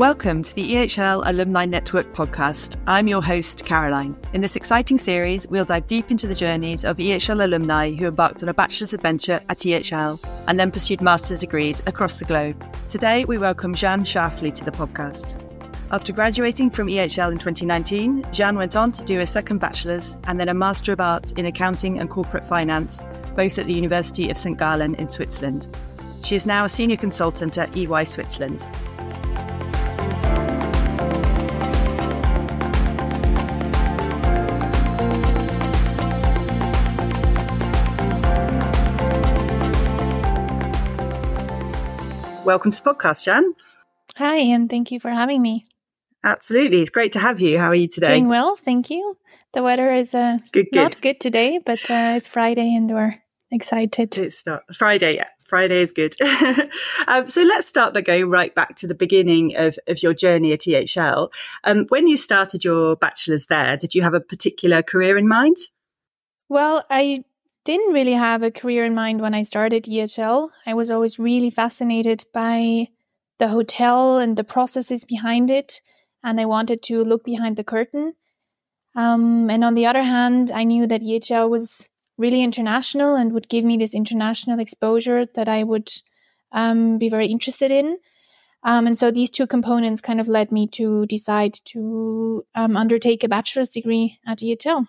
Welcome to the EHL Alumni Network podcast. I'm your host, Caroline. In this exciting series, we'll dive deep into the journeys of EHL alumni who embarked on a bachelor's adventure at EHL and then pursued master's degrees across the globe. Today, we welcome Jeanne Schlaefli to the podcast. After graduating from EHL in 2019, Jeanne went on to do a second bachelor's and then a Master of Arts in Accounting and Corporate Finance, both at the University of St. Gallen in Switzerland. She is now a senior consultant at EY Switzerland. Welcome to the podcast, Jeanne. Hi, and thank you for having me. Absolutely. It's great to have you. How are you today? Doing well, thank you. The weather is uh, good, good. not good today, but uh, it's Friday and we're excited. It's not Friday yet. Friday is good. um, so let's start by going right back to the beginning of, of your journey at EHL. Um, when you started your bachelor's there, did you have a particular career in mind? Well, I didn't really have a career in mind when I started EHL. I was always really fascinated by the hotel and the processes behind it, and I wanted to look behind the curtain. Um, and on the other hand, I knew that EHL was really international and would give me this international exposure that I would um, be very interested in. Um, and so these two components kind of led me to decide to um, undertake a bachelor's degree at EHL.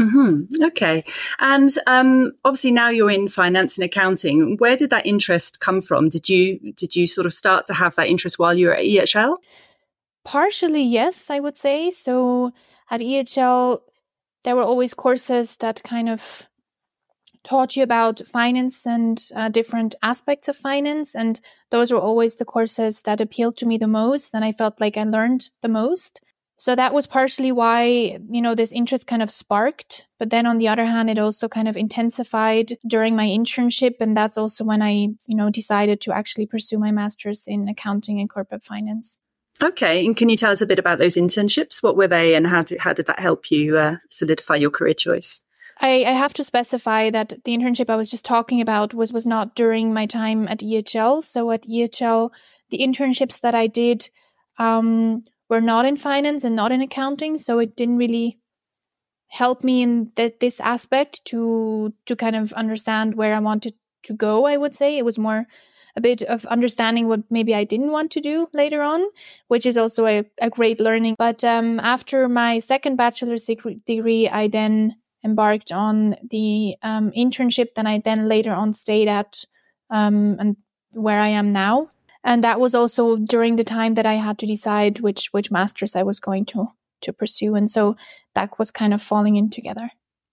Mm-hmm. Okay. And um, obviously now you're in finance and accounting. Where did that interest come from? Did you did you sort of start to have that interest while you were at EHL? Partially, yes, I would say. So at EHL, there were always courses that kind of taught you about finance and uh, different aspects of finance. And those were always the courses that appealed to me the most. And I felt like I learned the most. So that was partially why, you know, this interest kind of sparked. But then on the other hand, it also kind of intensified during my internship. And that's also when I, you know, decided to actually pursue my master's in accounting and corporate finance. Okay. And can you tell us a bit about those internships? What were they and how did, how did that help you uh, solidify your career choice? I, I, have to specify that the internship I was just talking about was was not during my time at EHL. So at EHL, the internships that I did um, were not in finance and not in accounting, so it didn't really help me in that this aspect to to kind of understand where I wanted to go. I would say it was more a bit of understanding what maybe I didn't want to do later on, which is also a, a great learning. But um, after my second bachelor's degree, I then embarked on the um, internship that I then later on stayed at um, and where I am now and that was also during the time that I had to decide which which masters I was going to to pursue, and so that was kind of falling in together.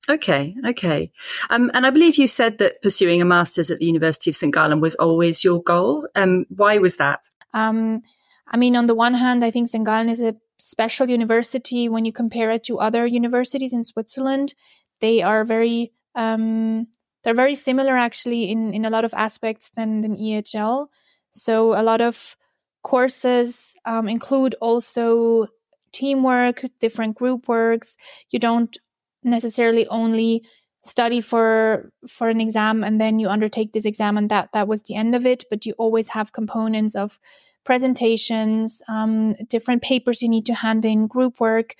Okay, okay. Um, and I believe you said that pursuing a master's at the University of St. Gallen was always your goal. Um, why was that? Um, I mean, on the one hand, I think St. Gallen is a special university when you compare it to other universities in Switzerland. They are very, um, they're very similar actually in, in a lot of aspects than, than EHL. So a lot of courses um, include also teamwork, different group works. You don't necessarily only study for for an exam and then you undertake this exam and that that was the end of it but you always have components of presentations um, different papers you need to hand in group work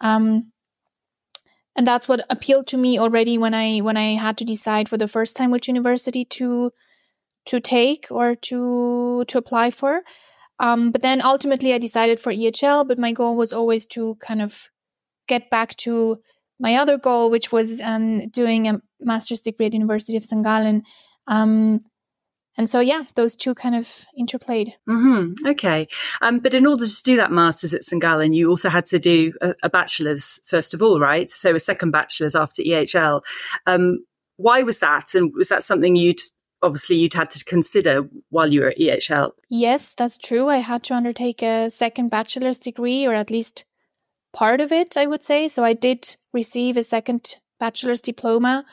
um, and that's what appealed to me already when i when i had to decide for the first time which university to to take or to to apply for. Um, but then ultimately, I decided for EHL. But my goal was always to kind of get back to my other goal, which was um, doing a master's degree at University of St. Um, and so, yeah, those two kind of interplayed. Mm-hmm. Okay. Um, but in order to do that master's at St. Gallen, you also had to do a, a, bachelor's first of all, right? So a second bachelor's after EHL. Um, why was that? And was that something you'd obviously you'd had to consider while you were at EHL. Yes, that's true. I had to undertake a second bachelor's degree, or at least part of it, I would say. So I did receive a second bachelor's diploma,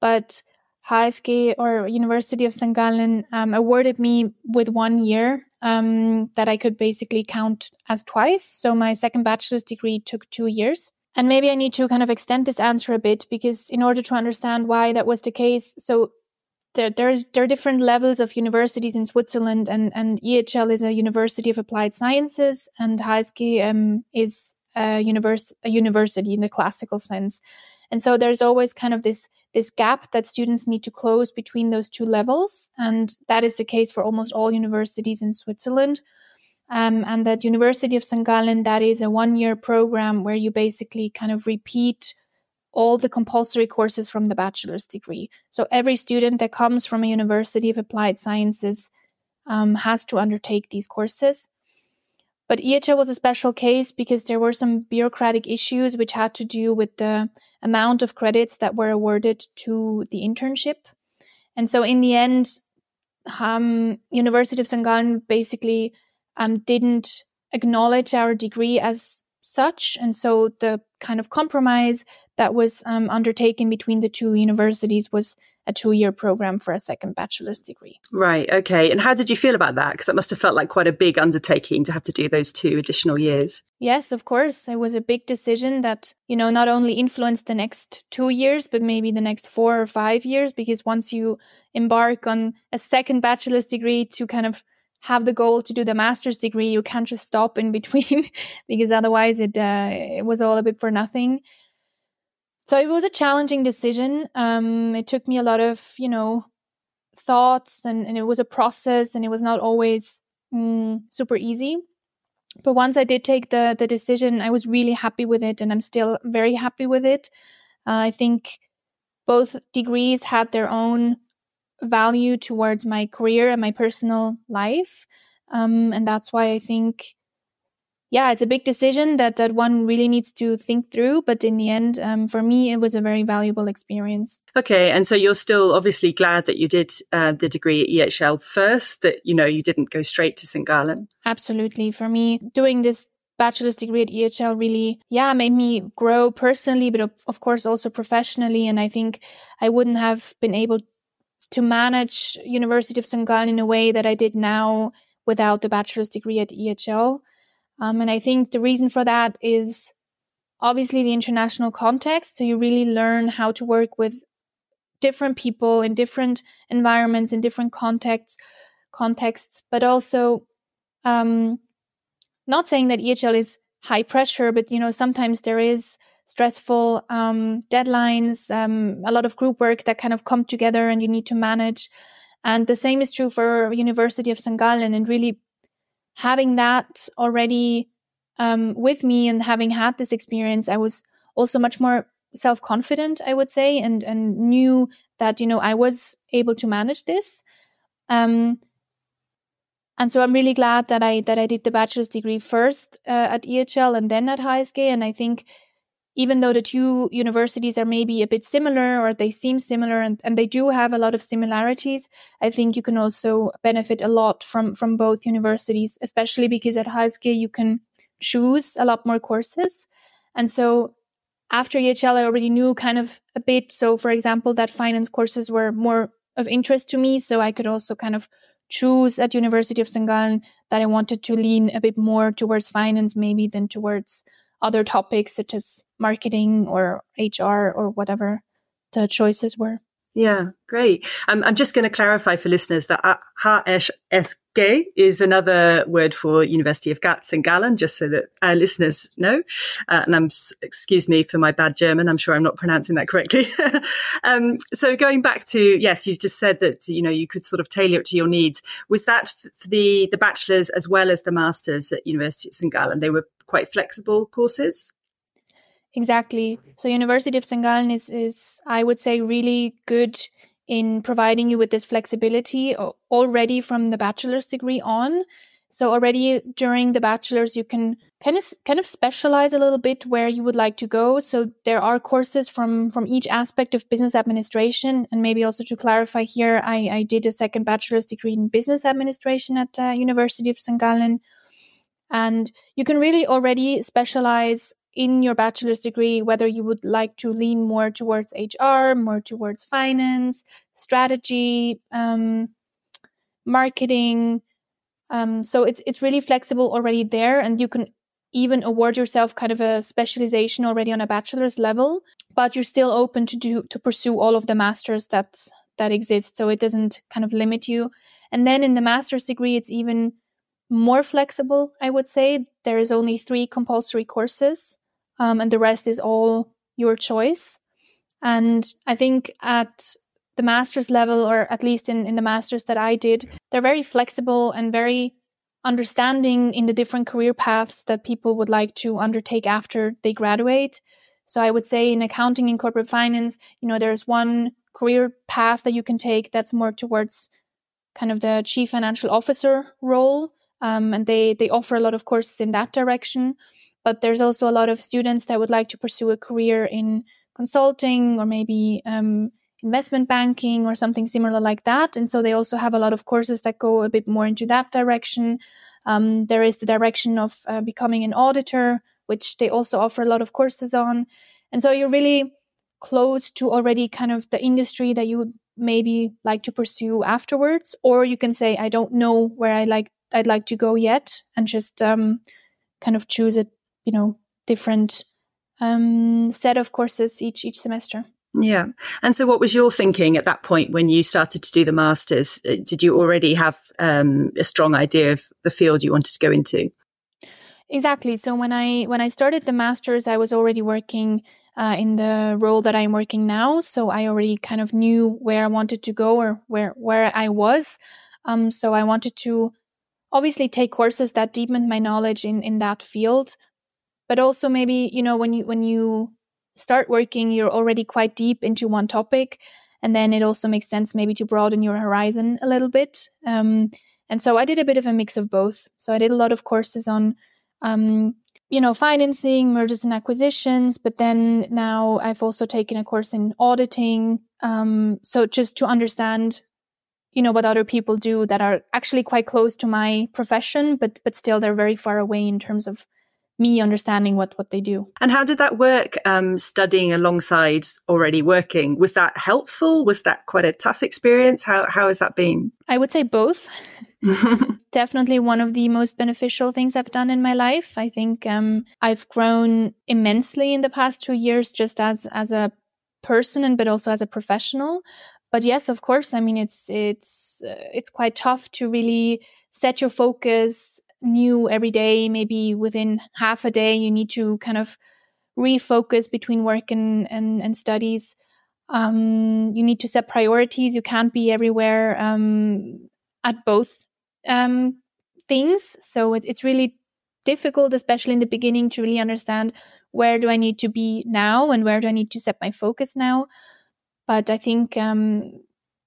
but HSG or University of St. Gallen um, awarded me with one year um, that I could basically count as twice. So my second bachelor's degree took two years. And maybe I need to kind of extend this answer a bit because in order to understand why that was the case, so there there's there are different levels of universities in Switzerland, and and EHL is a University of Applied Sciences, and HSG um, is a, univers- a university in the classical sense. And so there's always kind of this this gap that students need to close between those two levels, and that is the case for almost all universities in Switzerland. Um, and that University of St. Gallen, that is a one year program where you basically kind of repeat all the compulsory courses from the bachelor's degree. So every student that comes from a University of Applied Sciences um, has to undertake these courses. But EHL was a special case because there were some bureaucratic issues which had to do with the amount of credits that were awarded to the internship. And so in the end, um, University of. Gallen basically um, didn't acknowledge our degree as such. And so the kind of compromise that was um, undertaken between the two universities was a two year program for a second bachelor's degree. Right. Okay. And how did you feel about that? Because that must have felt like quite a big undertaking to have to do those two additional years. Yes, of course. It was a big decision that, you know, not only influenced the next two years, but maybe the next four or five years, because once you embark on a second bachelor's degree to kind of have the goal to do the master's degree, you can't just stop in between because otherwise it, uh, it was all a bit for nothing. So it was a challenging decision. Um, it took me a lot of, you know, thoughts and, and it was a process and it was not always mm, super easy. But once I did take the, the decision, I was really happy with it and I'm still very happy with it. Uh, I think both degrees had their own value towards my career and my personal life. Um, and that's why I think yeah, it's a big decision that that one really needs to think through. But in the end, um, for me, it was a very valuable experience. Okay, and so you're still obviously glad that you did uh, the degree at EHL first. That you know you didn't go straight to St Gallen. Absolutely, for me, doing this bachelor's degree at EHL really, yeah, made me grow personally, but of course also professionally. And I think I wouldn't have been able to manage University of St Gallen in a way that I did now without the bachelor's degree at EHL. Um, and I think the reason for that is obviously the international context. So you really learn how to work with different people in different environments, in different contexts, contexts, but also um, not saying that EHL is high pressure, but you know sometimes there is stressful um, deadlines, um, a lot of group work that kind of come together, and you need to manage. And the same is true for University of St. Gallen, and really having that already um, with me and having had this experience, I was also much more self confident, I would say, and and knew that you know I was able to manage this. Um, and so I'm really glad that I that I did the bachelor's degree first uh, at EHL and then at HSG. And I think even though the two universities are maybe a bit similar or they seem similar and, and they do have a lot of similarities, I think you can also benefit a lot from, from both universities, especially because at HSG you can choose a lot more courses. And so after EHL, I already knew kind of a bit. So, for example, that finance courses were more of interest to me. So I could also kind of choose at University of St. Gallen that I wanted to lean a bit more towards finance, maybe than towards other topics such as marketing or HR or whatever the choices were. Yeah, great. Um, I'm just going to clarify for listeners that HSG is another word for University of Graz and Gallen, just so that our listeners know. Uh, and I'm, excuse me for my bad German. I'm sure I'm not pronouncing that correctly. um, so going back to, yes, you just said that, you know, you could sort of tailor it to your needs. Was that for the, the bachelor's as well as the master's at University of St. Gallen? They were quite flexible courses? Exactly. So University of St. Is, is, I would say, really good in providing you with this flexibility already from the bachelor's degree on. So already during the bachelor's, you can kind of kind of specialize a little bit where you would like to go. So there are courses from from each aspect of business administration, and maybe also to clarify here, I, I did a second bachelor's degree in business administration at uh, University of St. Gallen, and you can really already specialize in your bachelor's degree whether you would like to lean more towards HR, more towards finance, strategy, um, marketing. Um, so it's it's really flexible already there, and you can even award yourself kind of a specialization already on a bachelor's level. But you're still open to do to pursue all of the masters that that exists. So it doesn't kind of limit you. And then in the master's degree, it's even more flexible, I would say. There is only three compulsory courses, um, and the rest is all your choice. And I think at the master's level, or at least in, in the master's that I did, they're very flexible and very understanding in the different career paths that people would like to undertake after they graduate. So I would say in accounting and corporate finance, you know, there's one career path that you can take that's more towards kind of the chief financial officer role. Um, and they, they offer a lot of courses in that direction. But there's also a lot of students that would like to pursue a career in consulting or maybe um, investment banking or something similar like that. And so they also have a lot of courses that go a bit more into that direction. Um, there is the direction of uh, becoming an auditor, which they also offer a lot of courses on. And so you're really close to already kind of the industry that you maybe like to pursue afterwards. Or you can say, I don't know where I like I'd like to go yet and just um, kind of choose a you know different um, set of courses each each semester. Yeah. And so, what was your thinking at that point when you started to do the masters? Uh, did you already have um, a strong idea of the field you wanted to go into? Exactly. So when I when I started the masters, I was already working uh, in the role that I'm working now. So I already kind of knew where I wanted to go or where where I was. Um, so I wanted to obviously take courses that deepened my knowledge in in that field, but also maybe you know when you when you start working, you're already quite deep into one topic. And then it also makes sense maybe to broaden your horizon a little bit. Um, and so I did a bit of a mix of both. So I did a lot of courses on, um, you know, financing, mergers and acquisitions. But then now I've also taken a course in auditing. Um, so just to understand, you know, what other people do that are actually quite close to my profession, but but still they're very far away in terms of me understanding what what they do. And how did that work? Um, studying alongside already working was that helpful? Was that quite a tough experience? How how has that been? I would say both. Definitely one of the most beneficial things I've done in my life. I think um, I've grown immensely in the past two years, just as as a person and but also as a professional. But yes, of course. I mean, it's it's uh, it's quite tough to really set your focus new every day. Maybe within half a day, you need to kind of refocus between work and, and, and studies. Um, you need to set priorities. You can't be everywhere um, at both um, things. So it, it's really difficult, especially in the beginning, to really understand where do I need to be now and where do I need to set my focus now. But I think, um,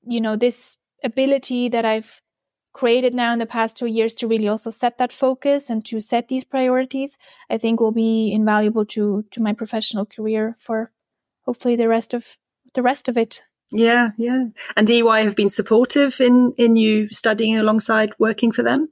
you know, this ability that I've created now in the past two years to really also set that focus and to set these priorities, I think will be invaluable to to my professional career for hopefully the rest of the rest of it. Yeah, yeah. And EY have been supportive in in you studying alongside working for them?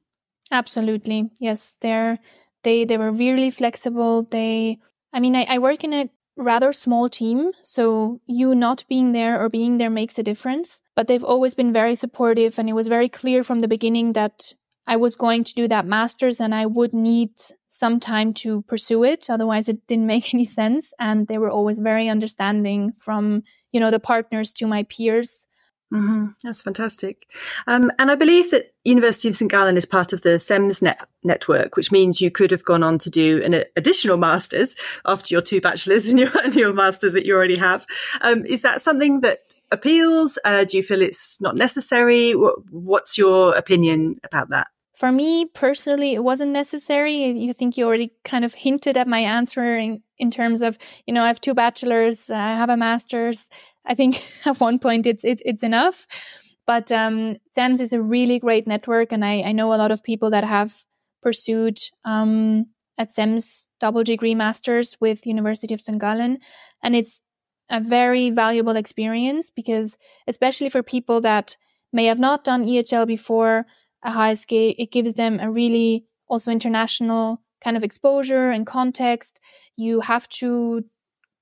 Absolutely. Yes, they're they they were really flexible. They I mean I, I work in a rather small team, so you not being there or being there makes a difference. But they've always been very supportive, and it was very clear from the beginning that I was going to do that master's and I would need some time to pursue it. Otherwise, it didn't make any sense. And they were always very understanding from, you know, the partners to my peers Mm-hmm. That's fantastic. Um, and I believe that University of St. Gallen is part of the CEMS net- network, which means you could have gone on to do an additional master's after your two bachelors and your, and your master's that you already have. Um, is that something that appeals? Uh, do you feel it's not necessary? What, what's your opinion about that? For me personally, it wasn't necessary. You think you already kind of hinted at my answer in, in terms of, you know, I have two bachelors, I have a master's. I think at one point it's it, it's enough. But um, CEMS is a really great network, and I, I know a lot of people that have pursued um, at CEMS double degree masters with University of St. Gallen, and it's a very valuable experience because, especially for people that may have not done EHL before a HSG, it gives them a really also international kind of exposure and context. You have to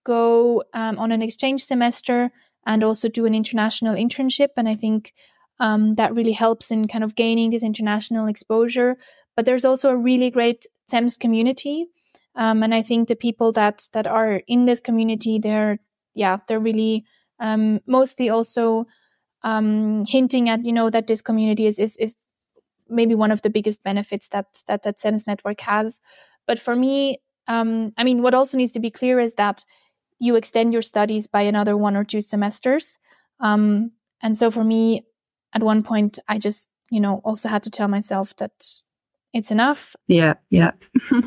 go um, on an exchange semester and also do an international internship. And I think um, that really helps in kind of gaining this international exposure. But there's also a really great CEMS community. Um, and I think the people that that are in this community, they're yeah, they're really um, mostly also um, hinting at you know that this community is is is maybe one of the biggest benefits that that that CEMS network has. But for me, um, I mean, what also needs to be clear is that you extend your studies by another one or two semesters. Um, and so for me, at one point, I just you know also had to tell myself that it's enough. Yeah, yeah,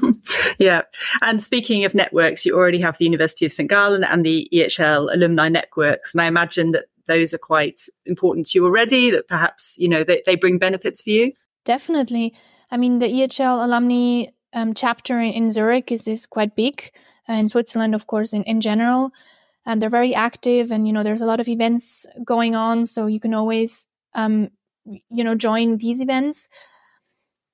yeah. And speaking of networks, you already have the University of St Gallen and the EHL alumni networks, and I imagine that those are quite important to you already. That perhaps you know they, they bring benefits for you. Definitely. I mean, the EHL alumni um, chapter in, in, Zurich is, is quite big. Uh, in Switzerland, of course, in, in general. And they're very active, and you know, there's a lot of events going on, so you can always, um, you know, join these events.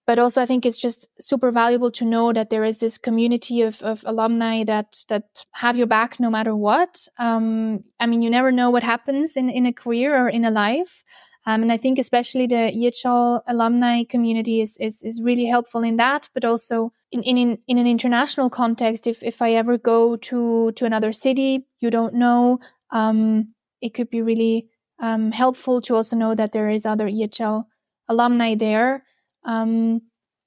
But also, I think it's just super valuable to know that there is this community of, of alumni that that have your back no matter what. Um, I mean, you never know what happens in in a career or in a life. Um, and I think especially the EHL alumni community is, is, is really helpful in that, but also in, in, in an international context, if, if I ever go to, to another city you don't know, um, it could be really um, helpful to also know that there is other EHL alumni there. Um,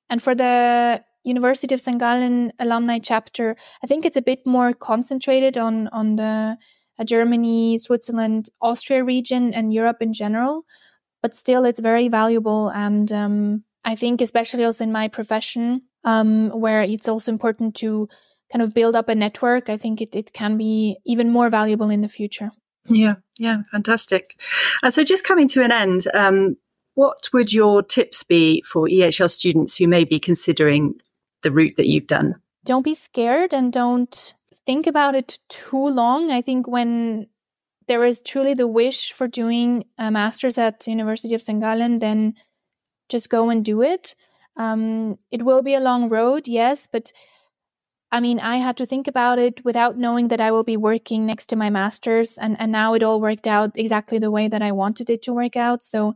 and for the University of St. Gallen alumni chapter, I think it's a bit more concentrated on, on the uh, Germany, Switzerland, Austria region, and Europe in general. But still, it's very valuable. And um, I think, especially also in my profession, um, where it's also important to kind of build up a network, I think it, it can be even more valuable in the future. Yeah, yeah, fantastic. Uh, so, just coming to an end, um, what would your tips be for EHL students who may be considering the route that you've done? Don't be scared and don't think about it too long. I think when there is truly the wish for doing a master's at University of St. Gallen, then just go and do it. Um, it will be a long road, yes, but I mean, I had to think about it without knowing that I will be working next to my master's, and, and now it all worked out exactly the way that I wanted it to work out. So,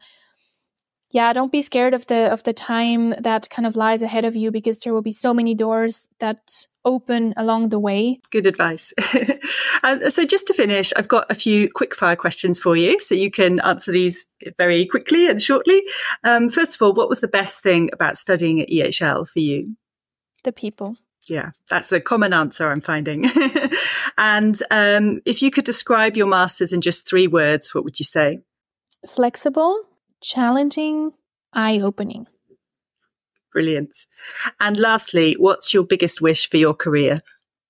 yeah, don't be scared of the of the time that kind of lies ahead of you because there will be so many doors that open along the way. Good advice. um, so, just to finish, I've got a few quick fire questions for you so you can answer these very quickly and shortly. Um, first of all, what was the best thing about studying at EHL for you? The people. Yeah, that's a common answer I'm finding. and um, if you could describe your master's in just three words, what would you say? Flexible, challenging, eye opening. Brilliant. And lastly, what's your biggest wish for your career?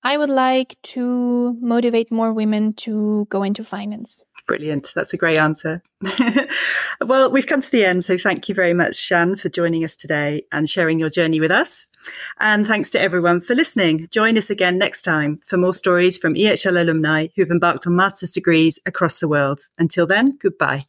I would like to motivate more women to go into finance. Brilliant. That's a great answer. well, we've come to the end. So thank you very much, Jeanne, for joining us today and sharing your journey with us. And thanks to everyone for listening. Join us again next time for more stories from EHL alumni who've embarked on master's degrees across the world. Until then, goodbye.